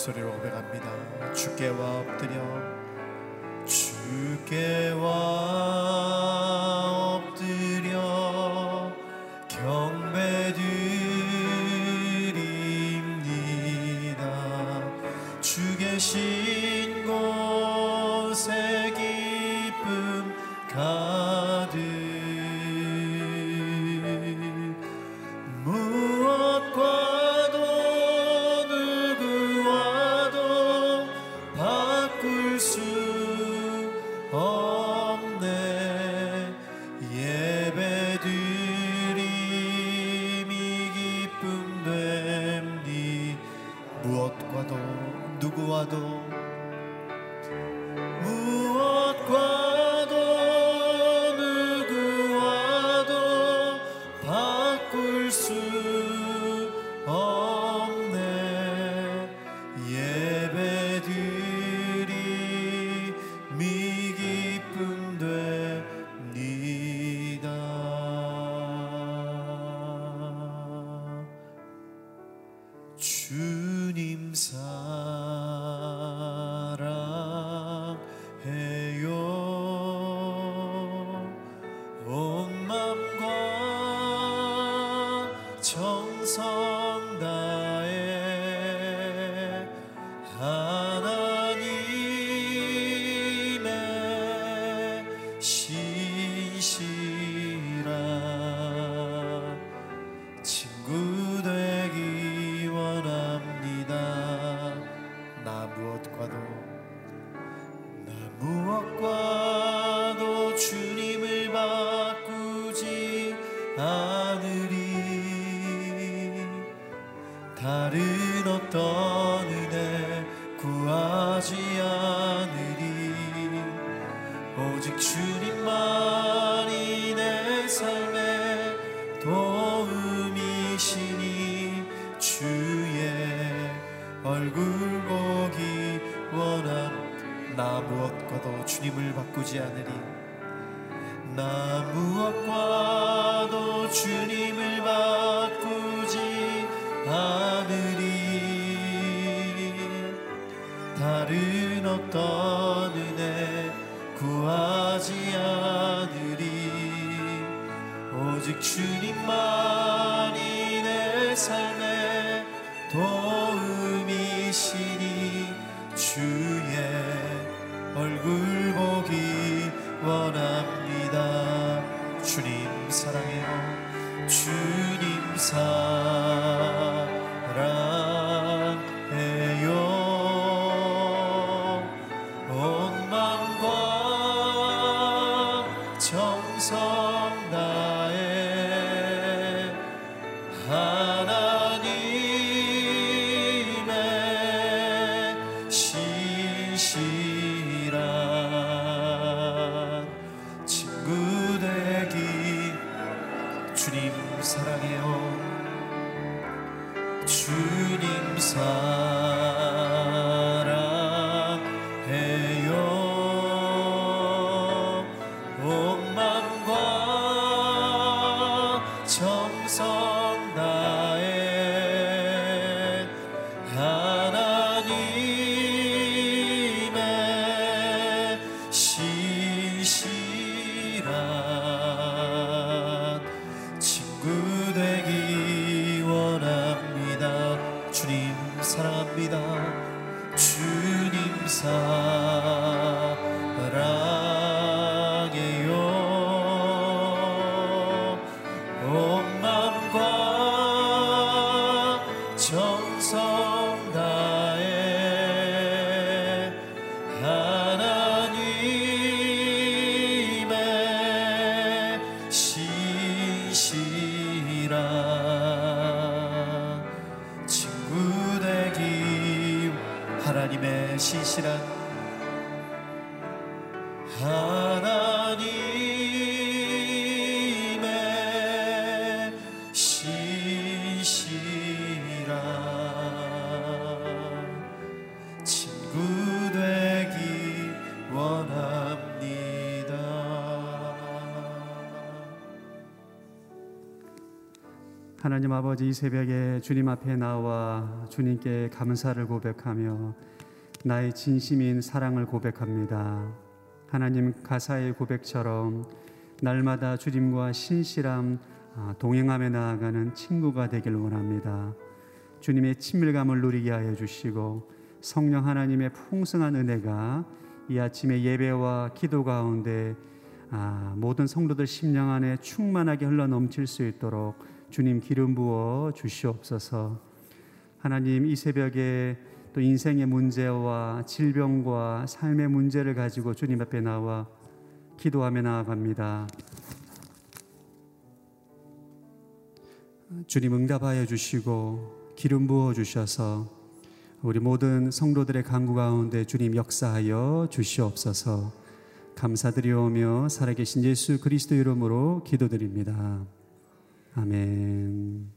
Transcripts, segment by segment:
목소리로 고백합니다. 주께 와 엎드려 주께 와 하지 않으리. 오직 주님만이 내 삶에 도움이시니 주의 얼굴 보기 원한 나 무엇과도 주님을 바꾸지 않으리. 하나님 아버지 이 새벽에 주님 앞에 나와 주님께 감사를 고백하며 나의 진심인 사랑을 고백합니다. 하나님 가사의 고백처럼 날마다 주님과 신실함 아, 동행하며 나아가는 친구가 되길 원합니다. 주님의 친밀감을 누리게 하여 주시고 성령 하나님의 풍성한 은혜가 이 아침의 예배와 기도 가운데 아, 모든 성도들 심령 안에 충만하게 흘러 넘칠 수 있도록 주님 기름 부어 주시옵소서. 하나님 이 새벽에 또 인생의 문제와 질병과 삶의 문제를 가지고 주님 앞에 나와 기도하며 나아갑니다. 주님 응답하여 주시고 기름 부어 주셔서 우리 모든 성도들의 간구 가운데 주님 역사하여 주시옵소서. 감사드리오며 살아계신 예수 그리스도 이름으로 기도드립니다. 아멘.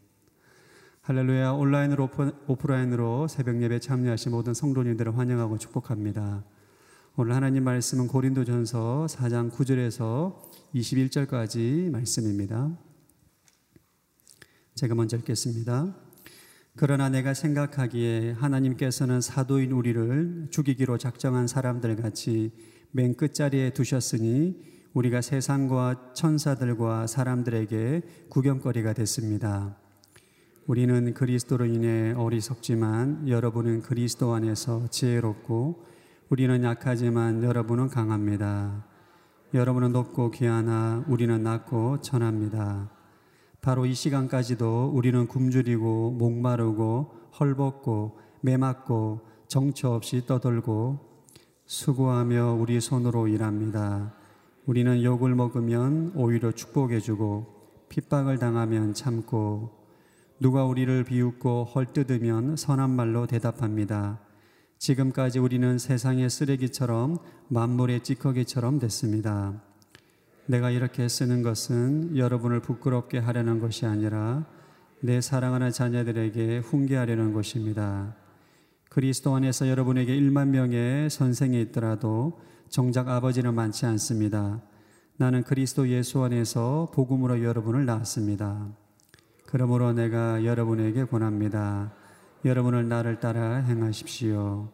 할렐루야 온라인으로 오프, 라인으로 새벽 예배 참여하신 모든 성도님들을 환영하고 축복합니다. 오늘 하나님 말씀은 고린도전서 4장 9절에서 21절까지 말씀입니다. 제가 먼저 읽겠습니다. 그러나 내가 생각하기에 하나님께서는 사도인 우리를 죽이기로 작정한 사람들 같이 맨 끝자리에 두셨으니 우리가 세상과 천사들과 사람들에게 구경거리가 됐습니다. 우리는 그리스도로 인해 어리석지만 여러분은 그리스도 안에서 지혜롭고 우리는 약하지만 여러분은 강합니다. 여러분은 높고 귀하나 우리는 낮고 천합니다. 바로 이 시간까지도 우리는 굶주리고 목마르고 헐벗고 매맞고 정처 없이 떠돌고 수고하며 우리 손으로 일합니다. 우리는 욕을 먹으면 오히려 축복해주고 핍박을 당하면 참고 누가 우리를 비웃고 헐뜯으면 선한 말로 대답합니다. 지금까지 우리는 세상의 쓰레기처럼 만물의 찌꺼기처럼 됐습니다. 내가 이렇게 쓰는 것은 여러분을 부끄럽게 하려는 것이 아니라 내 사랑하는 자녀들에게 훈계하려는 것입니다. 그리스도 안에서 여러분에게 1만 명의 선생이 있더라도 정작 아버지는 많지 않습니다. 나는 그리스도 예수 안에서 복음으로 여러분을 낳았습니다. 그러므로 내가 여러분에게 권합니다. 여러분을 나를 따라 행하십시오.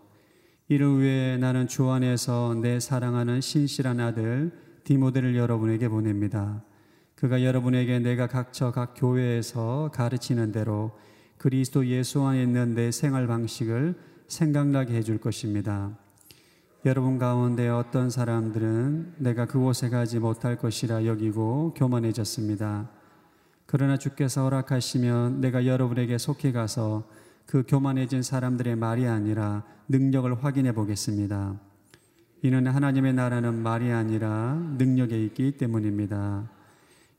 이를 위해 나는 주 안에서 내 사랑하는 신실한 아들 디모데를 여러분에게 보냅니다. 그가 여러분에게 내가 각처 각 교회에서 가르치는 대로 그리스도 예수 안에 있는 내 생활 방식을 생각나게 해줄 것입니다. 여러분 가운데 어떤 사람들은 내가 그곳에 가지 못할 것이라 여기고 교만해졌습니다. 그러나 주께서 허락하시면 내가 여러분에게 속해 가서 그 교만해진 사람들의 말이 아니라 능력을 확인해 보겠습니다. 이는 하나님의 나라는 말이 아니라 능력에 있기 때문입니다.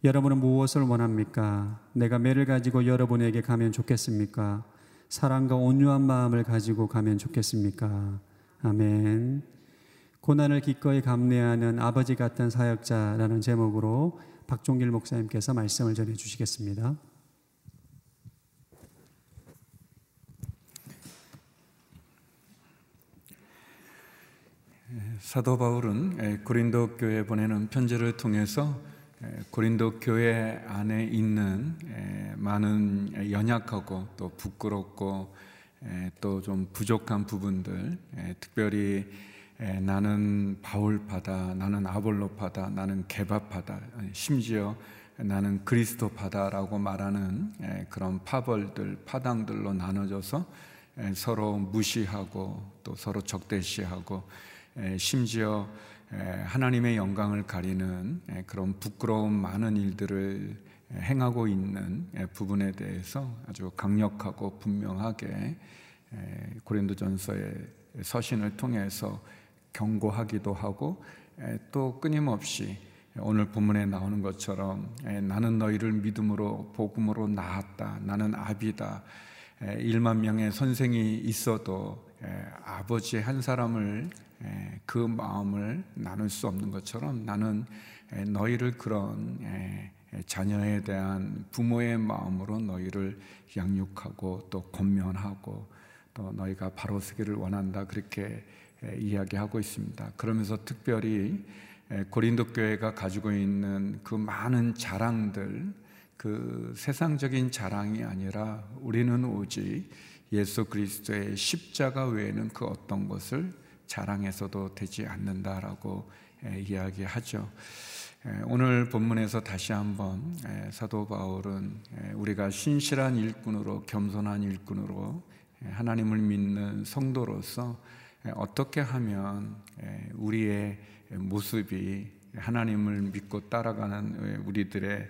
여러분은 무엇을 원합니까? 내가 매를 가지고 여러분에게 가면 좋겠습니까? 사랑과 온유한 마음을 가지고 가면 좋겠습니까? 아멘. 고난을 기꺼이 감내하는 아버지 같은 사역자라는 제목으로 박종길 목사님께서 말씀을 전해 주시겠습니다. 사도 바울은 고린도 교회 보내는 편지를 통해서 고린도 교회 안에 있는 많은 연약하고 또 부끄럽고 또 좀 부족한 부분들, 특별히 나는 바울파다, 나는 아볼로파다, 나는 개바파다, 심지어 나는 그리스도파다라고 말하는 그런 파벌들, 파당들로 나눠져서 서로 무시하고 또 서로 적대시하고 심지어 하나님의 영광을 가리는 그런 부끄러운 많은 일들을 행하고 있는 부분에 대해서 아주 강력하고 분명하게 고린도전서의 서신을 통해서 경고하기도 하고 또 끊임없이 오늘 본문에 나오는 것처럼 나는 너희를 믿음으로 복음으로 낳았다. 나는 아비다. 1만 명의 선생이 있어도 아버지 한 사람을 그 마음을 나눌 수 없는 것처럼 나는 너희를 그런 자녀에 대한 부모의 마음으로 너희를 양육하고 또 권면하고 또 너희가 바로 서기를 원한다 그렇게 이야기하고 있습니다. 그러면서 특별히 고린도 교회가 가지고 있는 그 많은 자랑들 그 세상적인 자랑이 아니라 우리는 오직 예수 그리스도의 십자가 외에는 그 어떤 것을 자랑해서도 되지 않는다라고 이야기하죠. 오늘 본문에서 다시 한번 사도 바울은 우리가 신실한 일꾼으로 겸손한 일꾼으로 하나님을 믿는 성도로서 어떻게 하면 우리의 모습이 하나님을 믿고 따라가는 우리들의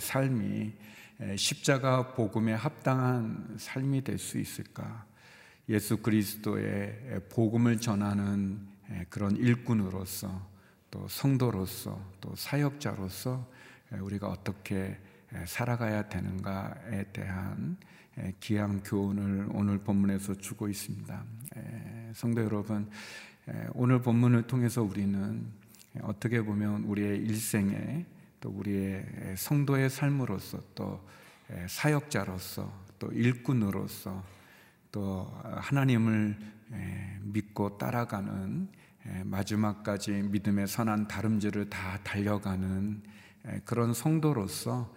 삶이 십자가 복음에 합당한 삶이 될 수 있을까? 예수 그리스도의 복음을 전하는 그런 일꾼으로서 또 성도로서 또 사역자로서 우리가 어떻게 살아가야 되는가에 대한 기양 교훈을 오늘 본문에서 주고 있습니다. 성도 여러분, 오늘 본문을 통해서 우리는 어떻게 보면 우리의 일생에 또 우리의 성도의 삶으로서 또 사역자로서 또 일꾼으로서 또 하나님을 믿고 따라가는 마지막까지 믿음의 선한 다름질을 다 달려가는 그런 성도로서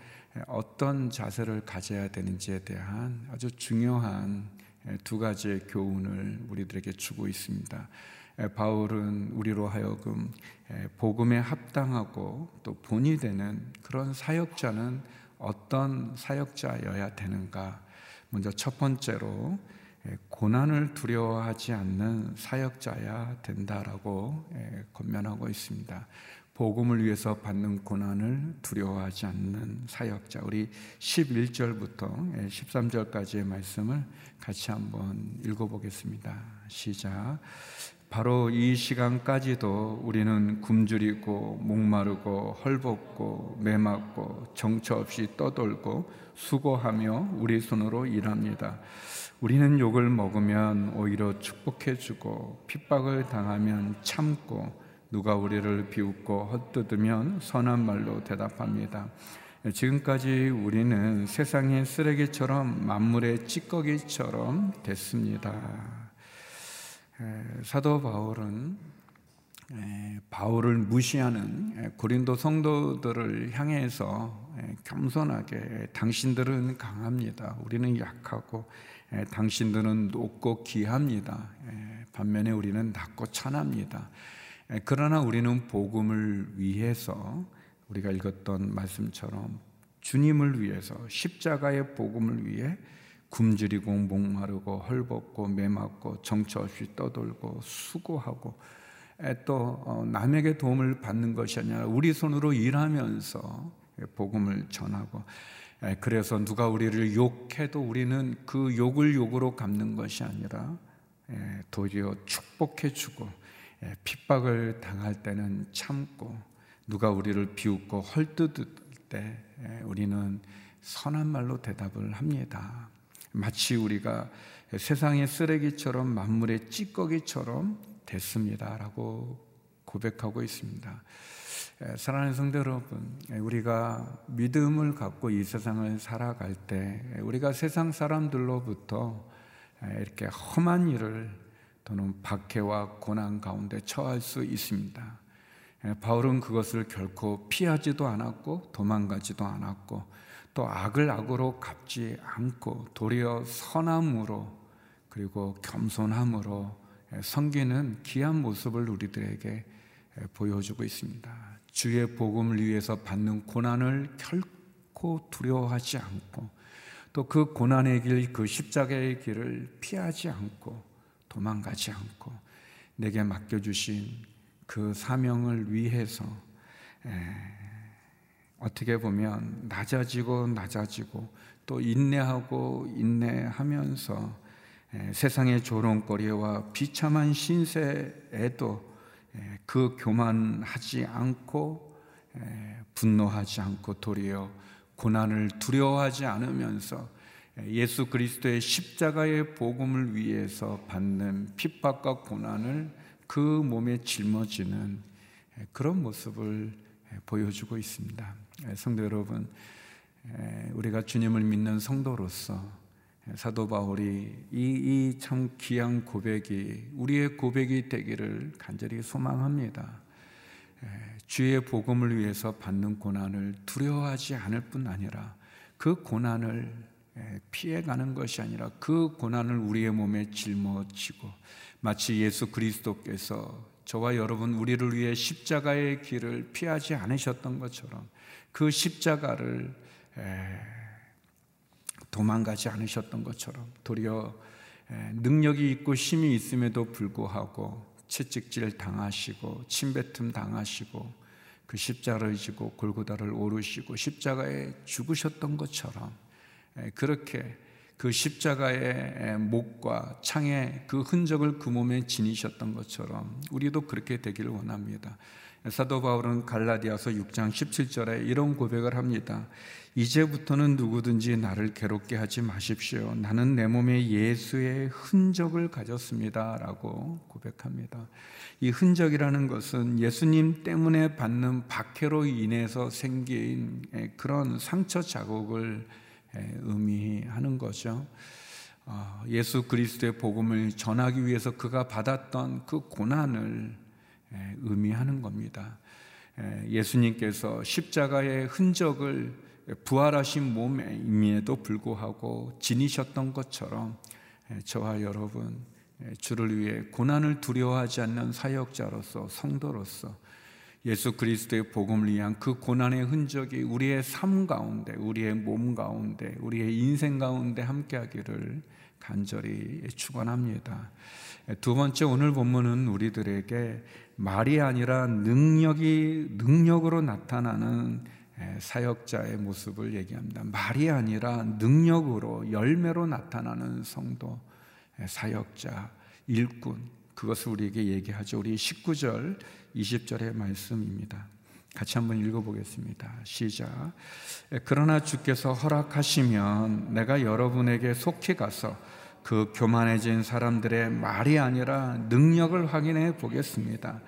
어떤 자세를 가져야 되는지에 대한 아주 중요한 두 가지의 교훈을 우리들에게 주고 있습니다. 바울은 우리로 하여금 복음에 합당하고 또 본이 되는 그런 사역자는 어떤 사역자여야 되는가? 먼저 첫 번째로 고난을 두려워하지 않는 사역자야 된다라고 권면하고 있습니다. 복음을 위해서 받는 고난을 두려워하지 않는 사역자. 우리 11절부터 13절까지의 말씀을 같이 한번 읽어보겠습니다. 시작. 바로 이 시간까지도 우리는 굶주리고 목마르고 헐벗고 매맞고 정처 없이 떠돌고 수고하며 우리 손으로 일합니다. 우리는 욕을 먹으면 오히려 축복해주고 핍박을 당하면 참고 누가 우리를 비웃고 헛뜯으면 선한 말로 대답합니다. 지금까지 우리는 세상의 쓰레기처럼 만물의 찌꺼기처럼 됐습니다. 사도 바울은 바울을 무시하는 고린도 성도들을 향해서 겸손하게 당신들은 강합니다. 우리는 약하고 당신들은 높고 귀합니다. 반면에 우리는 낮고 천합니다. 그러나 우리는 복음을 위해서 우리가 읽었던 말씀처럼 주님을 위해서 십자가의 복음을 위해 굶주리고 목마르고 헐벗고 매맞고 정처 없이 떠돌고 수고하고 또 어, 남에게 도움을 받는 것이 아니라 우리 손으로 일하면서 복음을 전하고 그래서 누가 우리를 욕해도 우리는 그 욕을 욕으로 갚는 것이 아니라 도리어 축복해 주고 핍박을 당할 때는 참고 누가 우리를 비웃고 헐뜯을 때 우리는 선한 말로 대답을 합니다. 마치 우리가 세상의 쓰레기처럼 만물의 찌꺼기처럼 됐습니다라고 고백하고 있습니다. 사랑하는 성도 여러분, 우리가 믿음을 갖고 이 세상을 살아갈 때 우리가 세상 사람들로부터 이렇게 험한 일을 또는 박해와 고난 가운데 처할 수 있습니다. 바울은 그것을 결코 피하지도 않았고 도망가지도 않았고 또 악을 악으로 갚지 않고 도리어 선함으로 그리고 겸손함으로 섬기는 귀한 모습을 우리들에게 보여주고 있습니다. 주의 복음을 위해서 받는 고난을 결코 두려워하지 않고 또 그 고난의 길, 그 십자가의 길을 피하지 않고 도망가지 않고 내게 맡겨주신 그 사명을 위해서 어떻게 보면 낮아지고 낮아지고 또 인내하고 인내하면서 세상의 조롱거리와 비참한 신세에도 그 교만하지 않고 분노하지 않고 도리어 고난을 두려워하지 않으면서 예수 그리스도의 십자가의 복음을 위해서 받는 핍박과 고난을 그 몸에 짊어지는 그런 모습을 보여주고 있습니다. 성도 여러분, 우리가 주님을 믿는 성도로서 사도 바울이 이 참 귀한 고백이 우리의 고백이 되기를 간절히 소망합니다. 주의 복음을 위해서 받는 고난을 두려워하지 않을 뿐 아니라 그 고난을 피해가는 것이 아니라 그 고난을 우리의 몸에 짊어지고 마치 예수 그리스도께서 저와 여러분 우리를 위해 십자가의 길을 피하지 않으셨던 것처럼 그 십자가를 도망가지 않으셨던 것처럼 도리어 능력이 있고 힘이 있음에도 불구하고 채찍질 당하시고 침뱉음 당하시고 그 십자가를 지고 골고다를 오르시고 십자가에 죽으셨던 것처럼 그렇게 그 십자가의 목과 창의 그 흔적을 그 몸에 지니셨던 것처럼 우리도 그렇게 되기를 원합니다. 사도 바울은 갈라디아서 6장 17절에 이런 고백을 합니다. 이제부터는 누구든지 나를 괴롭게 하지 마십시오. 나는 내 몸에 예수의 흔적을 가졌습니다. 라고 고백합니다. 이 흔적이라는 것은 예수님 때문에 받는 박해로 인해서 생긴 그런 상처 자국을 의미하는 거죠. 어, 예수 그리스도의 복음을 전하기 위해서 그가 받았던 그 고난을 의미하는 겁니다. 예수님께서 십자가의 흔적을 부활하신 몸에임에도 불구하고 지니셨던 것처럼 저와 여러분 주를 위해 고난을 두려워하지 않는 사역자로서 성도로서 예수 그리스도의 복음을 위한 그 고난의 흔적이 우리의 삶 가운데, 우리의 몸 가운데, 우리의 인생 가운데 함께하기를 간절히 축원합니다. 두 번째 오늘 본문은 우리들에게 말이 아니라 능력이 능력으로 나타나는 사역자의 모습을 얘기합니다. 말이 아니라 능력으로 열매로 나타나는 성도, 사역자, 일꾼 그것을 우리에게 얘기하죠. 우리 19절 20절의 말씀입니다. 같이 한번 읽어보겠습니다. 시작. 그러나 주께서 허락하시면 내가 여러분에게 속히 가서 그 교만해진 사람들의 말이 아니라 능력을 확인해 보겠습니다.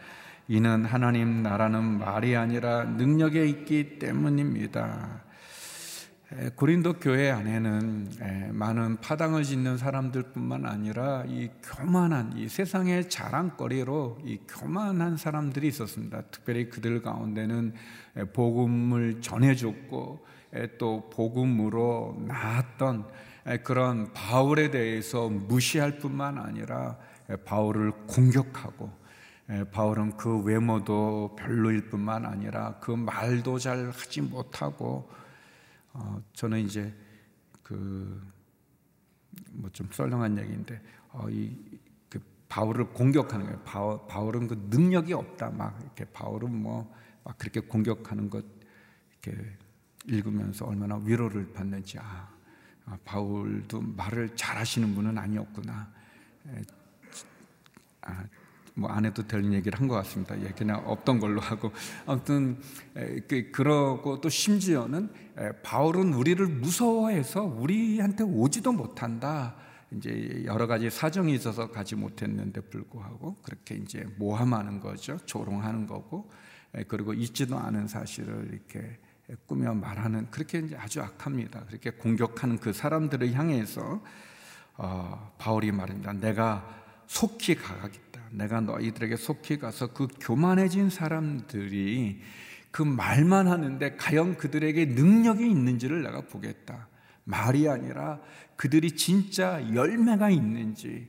이는 하나님 나라는 말이 아니라 능력에 있기 때문입니다. 고린도 교회 안에는 많은 파당을 짓는 사람들뿐만 아니라 이 교만한 이 세상의 자랑거리로 이 교만한 사람들이 있었습니다. 특별히 그들 가운데는 복음을 전해줬고 또 복음으로 나았던 그런 바울에 대해서 무시할 뿐만 아니라 바울을 공격하고 바울은 그 외모도 별로일 뿐만 아니라 그 말도 잘 하지 못하고 어, 저는 이제 그 뭐 좀 썰렁한 얘기인데 어, 이 그 바울을 공격하는 거예요. 바울, 바울은 그 능력이 없다. 막 이렇게 바울은 뭐 막 그렇게 공격하는 것 이렇게 읽으면서 얼마나 위로를 받는지 아, 아 바울도 말을 잘하시는 분은 아니었구나. 에, 아, 뭐안 해도 될 얘기를 한 것 같습니다. 예, 그냥 없던 걸로 하고 아무튼 그, 그러고 또 심지어는 바울은 우리를 무서워해서 우리한테 오지도 못한다. 이제 여러 가지 사정이 있어서 가지 못했는데 불구하고 그렇게 이제 모함하는 거죠. 조롱하는 거고 그리고 있지도 않은 사실을 이렇게 꾸며 말하는 그렇게 이제 아주 악합니다. 그렇게 공격하는 그 사람들을 향해서 어, 바울이 말합니다. 내가 속히 가겠다. 내가 너희들에게 속히 가서 그 교만해진 사람들이 그 말만 하는데 과연 그들에게 능력이 있는지를 내가 보겠다. 말이 아니라 그들이 진짜 열매가 있는지,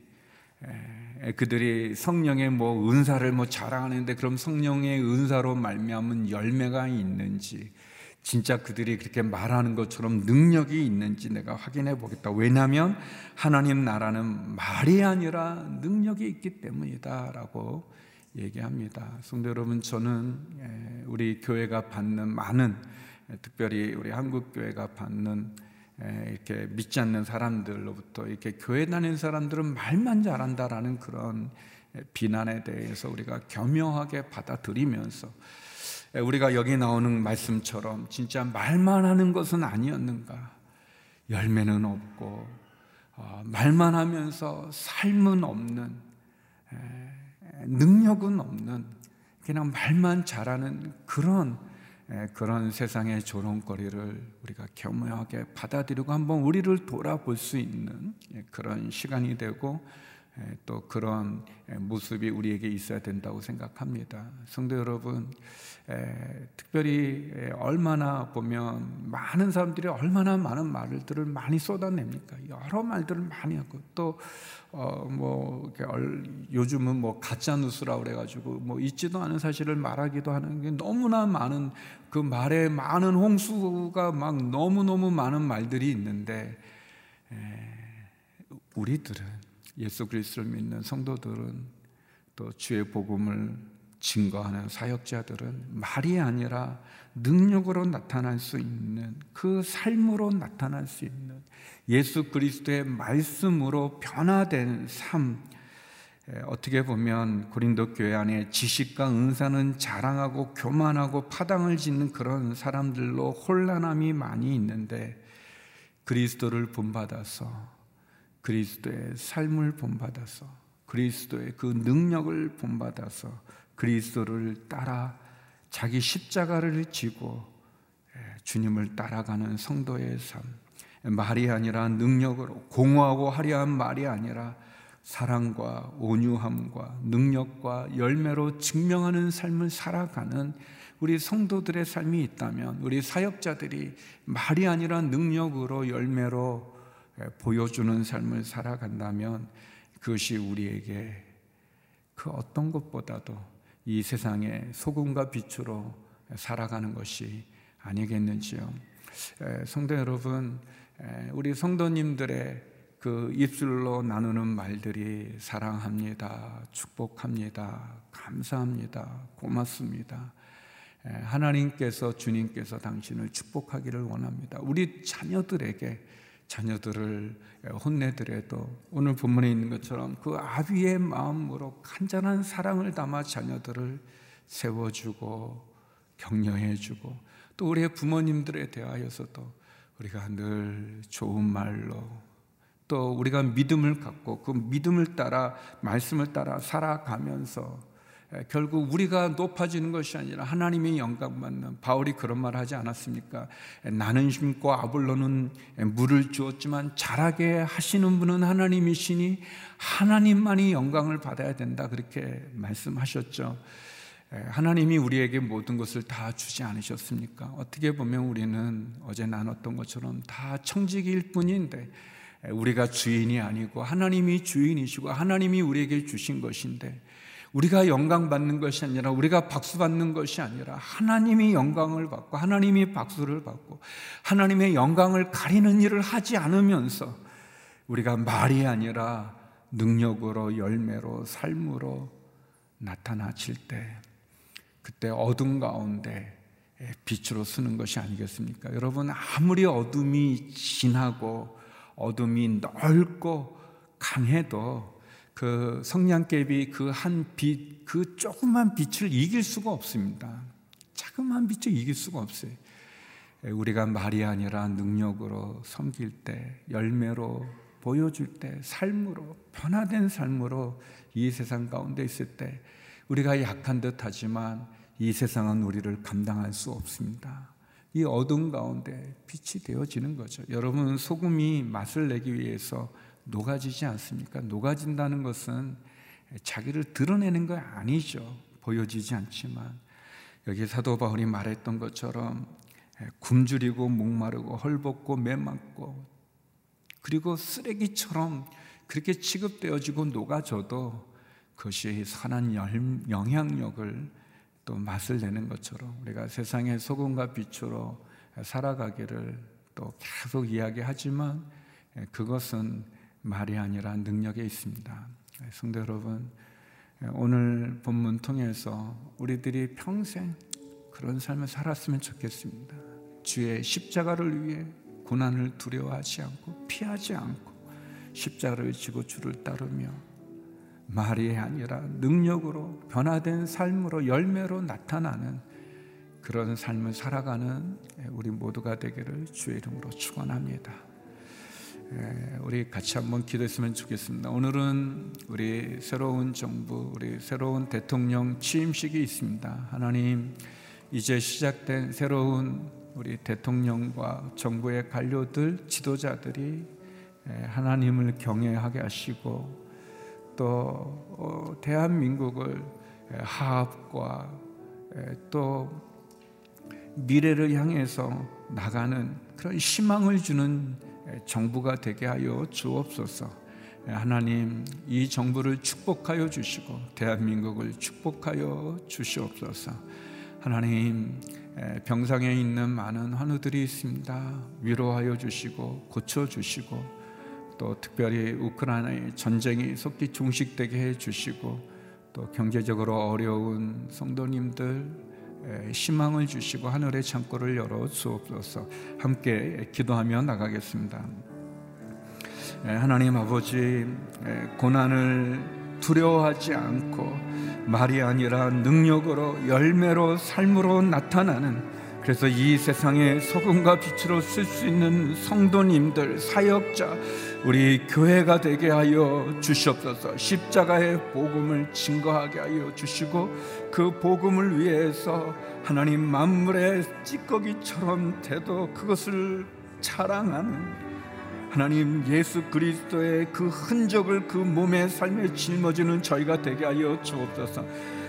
그들이 성령의 뭐 은사를 뭐 자랑하는데 그럼 성령의 은사로 말미암은 열매가 있는지, 진짜 그들이 그렇게 말하는 것처럼 능력이 있는지 내가 확인해 보겠다. 왜냐하면 하나님 나라는 말이 아니라 능력이 있기 때문이다라고 얘기합니다. 성도 여러분, 저는 예, 우리 교회가 받는 많은 특별히 우리 한국 교회가 받는 예, 이렇게 믿지 않는 사람들로부터 이렇게 교회 다니는 사람들은 말만 잘한다라는 그런 비난에 대해서 우리가 겸허하게 받아들이면서 우리가 여기 나오는 말씀처럼 진짜 말만 하는 것은 아니었는가? 열매는 없고 어, 말만 하면서 삶은 없는 능력은 없는 그냥 말만 잘하는 그런 그런 세상의 조롱거리를 우리가 겸허하게 받아들이고 한번 우리를 돌아볼 수 있는 그런 시간이 되고 또 그런 모습이 우리에게 있어야 된다고 생각합니다. 성도 여러분, 특별히 얼마나 보면 많은 사람들이 얼마나 많은 말들을 많이 쏟아냅니까? 여러 말들을 많이 하고 또 어, 뭐, 요즘은 뭐 가짜 뉴스라 그래가지고 뭐 있지도 않은 사실을 말하기도 하는 게 너무나 많은 그 말에 많은 홍수가 막 너무 너무 많은 말들이 있는데, 에, 우리들은 예수 그리스도를 믿는 성도들은 또 주의 복음을 증거하는 사역자들은 말이 아니라 능력으로 나타날 수 있는 그 삶으로 나타날 수 있는 예수 그리스도의 말씀으로 변화된 삶. 어떻게 보면 고린도 교회 안에 지식과 은사는 자랑하고 교만하고 파당을 짓는 그런 사람들로 혼란함이 많이 있는데 그리스도를 본받아서 그리스도의 삶을 본받아서 그리스도의 그 능력을 본받아서 그리스도를 따라 자기 십자가를 지고 예, 주님을 따라가는 성도의 삶. 말이 아니라 능력으로 공허하고 화려한 말이 아니라 사랑과 온유함과 능력과 열매로 증명하는 삶을 살아가는 우리 성도들의 삶이 있다면 우리 사역자들이 말이 아니라 능력으로 열매로 예, 보여주는 삶을 살아간다면 그것이 우리에게 그 어떤 것보다도 이 세상의 소금과 빛으로 살아가는 것이 아니겠는지요. 예, 성도 여러분, 예, 우리 성도님들의 그 입술로 나누는 말들이 사랑합니다, 축복합니다, 감사합니다, 고맙습니다. 하나님께서 주님께서 당신을 축복하기를 원합니다. 우리 자녀들에게 자녀들을 혼내더라도 오늘 본문에 있는 것처럼 그 아비의 마음으로 간절한 사랑을 담아 자녀들을 세워주고 격려해주고 또 우리의 부모님들에 대하여서도 우리가 늘 좋은 말로 또 우리가 믿음을 갖고 그 믿음을 따라 말씀을 따라 살아가면서 결국 우리가 높아지는 것이 아니라 하나님의 영광 받는 바울이 그런 말 하지 않았습니까? 나는 심고 아볼로는 물을 주었지만 자라게 하시는 분은 하나님이시니 하나님만이 영광을 받아야 된다 그렇게 말씀하셨죠. 하나님이 우리에게 모든 것을 다 주지 않으셨습니까? 어떻게 보면 우리는 어제 나눴던 것처럼 다 청지기일 뿐인데 우리가 주인이 아니고 하나님이 주인이시고 하나님이 우리에게 주신 것인데 우리가 영광 받는 것이 아니라 우리가 박수 받는 것이 아니라 하나님이 영광을 받고 하나님이 박수를 받고 하나님의 영광을 가리는 일을 하지 않으면서 우리가 말이 아니라 능력으로 열매로 삶으로 나타나칠 때 그때 어둠 가운데 빛으로 쓰는 것이 아니겠습니까? 여러분 아무리 어둠이 진하고 어둠이 넓고 강해도 그 성냥개비 그 한 빛, 그 조그만 빛을 이길 수가 없습니다. 자그마한 빛을 이길 수가 없어요. 우리가 말이 아니라 능력으로 섬길 때, 열매로 보여줄 때, 삶으로, 변화된 삶으로 이 세상 가운데 있을 때, 우리가 약한 듯 하지만 이 세상은 우리를 감당할 수 없습니다. 이 어둠 가운데 빛이 되어지는 거죠. 여러분, 소금이 맛을 내기 위해서 녹아지지 않습니까? 녹아진다는 것은 자기를 드러내는 거 아니죠. 보여지지 않지만 여기 사도 바울이 말했던 것처럼 굶주리고 목마르고 헐벗고 매맞고 그리고 쓰레기처럼 그렇게 취급되어지고 녹아져도 그것이 선한 영향력을 또 맛을 내는 것처럼 우리가 세상의 소금과 빛으로 살아가기를 또 계속 이야기하지만 그것은 말이 아니라 능력에 있습니다. 성도 여러분, 오늘 본문 통해서 우리들이 평생 그런 삶을 살았으면 좋겠습니다. 주의 십자가를 위해 고난을 두려워하지 않고 피하지 않고 십자가를 지고 주를 따르며 말이 아니라 능력으로 변화된 삶으로 열매로 나타나는 그런 삶을 살아가는 우리 모두가 되기를 주의 이름으로 축원합니다. 우리 같이 한번 기도했으면 좋겠습니다. 오늘은 우리 새로운 정부, 우리 새로운 대통령 취임식이 있습니다. 하나님, 이제 시작된 새로운 우리 대통령과 정부의 관료들, 지도자들이 하나님을 경외하게 하시고 또 어, 대한민국을 화합과 또 미래를 향해서 나가는 그런 희망을 주는 정부가 되게 하여 주옵소서. 하나님 이 정부를 축복하여 주시고 대한민국을 축복하여 주시옵소서. 하나님 병상에 있는 많은 환우들이 있습니다. 위로하여 주시고 고쳐 주시고 또 특별히 우크라이나의 전쟁이 속히 종식되게 해 주시고 또 경제적으로 어려운 성도님들 희망을 주시고 하늘의 창고를 열어 주옵소서. 함께 기도하며 나가겠습니다. 하나님 아버지 고난을 두려워하지 않고 말이 아니라 능력으로 열매로 삶으로 나타나는 그래서 이 세상에 소금과 빛으로 쓸 수 있는 성도님들, 사역자, 우리 교회가 되게 하여 주시옵소서. 십자가의 복음을 증거하게 하여 주시고 그 복음을 위해서 하나님 만물의 찌꺼기처럼 돼도 그것을 자랑하는 하나님 예수 그리스도의 그 흔적을 그 몸의 삶에 짊어지는 저희가 되게 하여 주옵소서.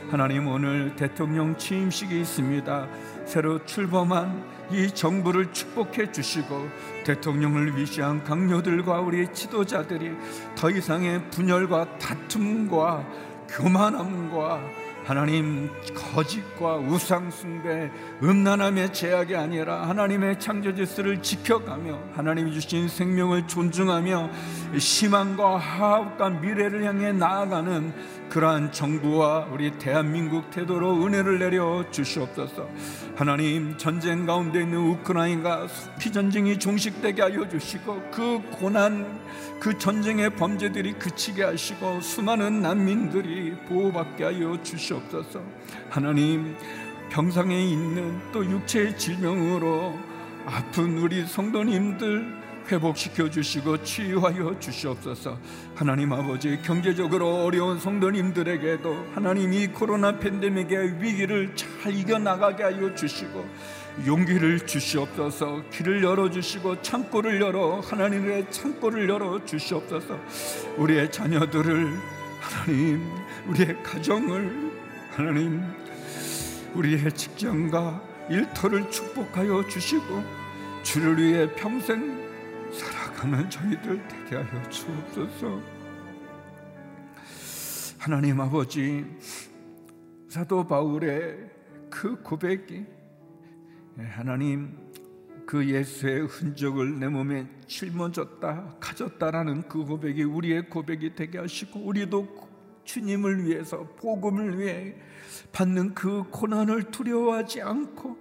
하나님 오늘 대통령 취임식이 있습니다. 새로 출범한 이 정부를 축복해 주시고 대통령을 위시한 강요들과 우리 지도자들이 더 이상의 분열과 다툼과 교만함과 하나님 거짓과 우상숭배 음란함의 제약이 아니라 하나님의 창조 질서를 지켜가며 하나님이 주신 생명을 존중하며 희망과 화합과 미래를 향해 나아가는 그러한 정부와 우리 대한민국 태도로 은혜를 내려 주시옵소서. 하나님 전쟁 가운데 있는 우크라이나가 속히 전쟁이 종식되게 하여 주시고 그 고난 그 전쟁의 범죄들이 그치게 하시고 수많은 난민들이 보호받게 하여 주시 옵소서. 하나님 병상에 있는 또 육체의 질병으로 아픈 우리 성도님들 회복시켜 주시고 치유하여 주시옵소서. 하나님 아버지 경제적으로 어려운 성도님들에게도 하나님 이 코로나 팬데믹의 위기를 잘 이겨 나가게 하여 주시고 용기를 주시옵소서. 길을 열어 주시고 창고를 열어 하나님의 창고를 열어 주시옵소서. 우리의 자녀들을 하나님 우리의 가정을 하나님 우리의 직장과 일터를 축복하여 주시고 주를 위해 평생 살아가는 저희들 되게 하여 주옵소서. 하나님 아버지 사도 바울의 그 고백이 하나님 그 예수의 흔적을 내 몸에 짊어졌다 가졌다라는 그 고백이 우리의 고백이 되게 하시고 우리도 주님을 위해서 복음을 위해 받는 그 고난을 두려워하지 않고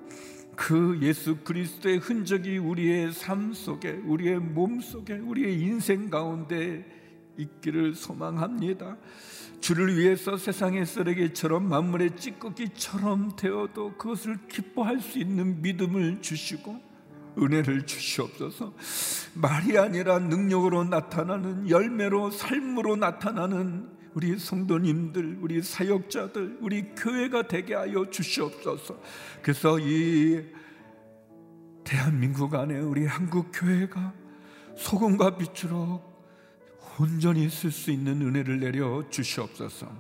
그 예수 그리스도의 흔적이 우리의 삶 속에 우리의 몸 속에 우리의 인생 가운데 있기를 소망합니다. 주를 위해서 세상의 쓰레기처럼 만물의 찌꺼기처럼 되어도 그것을 기뻐할 수 있는 믿음을 주시고 은혜를 주시옵소서. 말이 아니라 능력으로 나타나는 열매로 삶으로 나타나는 우리 성도님들, 우리 사역자들, 우리 교회가 되게 하여 주시옵소서. 그래서 이 대한민국 안에 우리 한국 교회가 소금과 빛으로 온전히 쓸 수 있는 은혜를 내려 주시옵소서.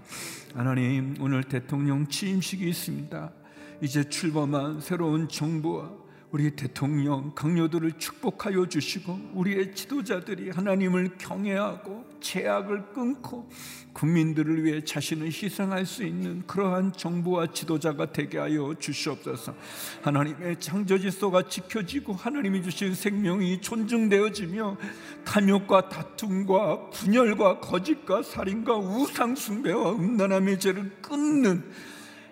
하나님, 오늘 대통령 취임식이 있습니다. 이제 출범한 새로운 정부와 우리 대통령 강요들을 축복하여 주시고 우리의 지도자들이 하나님을 경외하고 제약을 끊고 국민들을 위해 자신을 희생할 수 있는 그러한 정부와 지도자가 되게 하여 주시옵소서. 하나님의 창조 질서가 지켜지고 하나님이 주신 생명이 존중되어지며 탐욕과 다툼과 분열과 거짓과 살인과 우상 숭배와 음란함의 죄를 끊는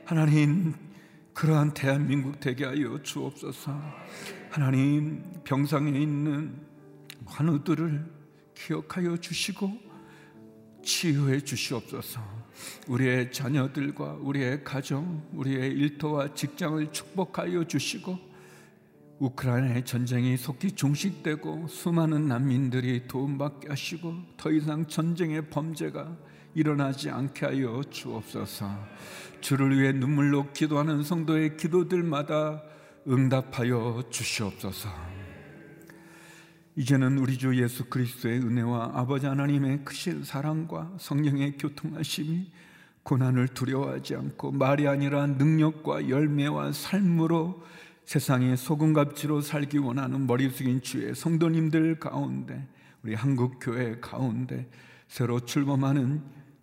하나님 그러한 대한민국 되게 하여 주옵소서. 하나님 병상에 있는 환우들을 기억하여 주시고 치유해 주시옵소서. 우리의 자녀들과 우리의 가정, 우리의 일터와 직장을 축복하여 주시고 우크라이나의 전쟁이 속히 종식되고 수많은 난민들이 도움받게 하시고 더 이상 전쟁의 범죄가 일어나지 않게 하여 주옵소서. 주를 위해 눈물로 기도하는 성도의 기도들마다 응답하여 주시옵소서. 이제는 우리 주 예수 그리스도의 은혜와 아버지 하나님의 크신 사랑과 성령의 교통하심이 고난을 두려워하지 않고 말이 아니라 능력과 열매와 삶으로 세상의 소금값지로 살기 원하는 머리 숙인 주의 성도님들 가운데 우리 한국 교회 가운데 새로 출범하는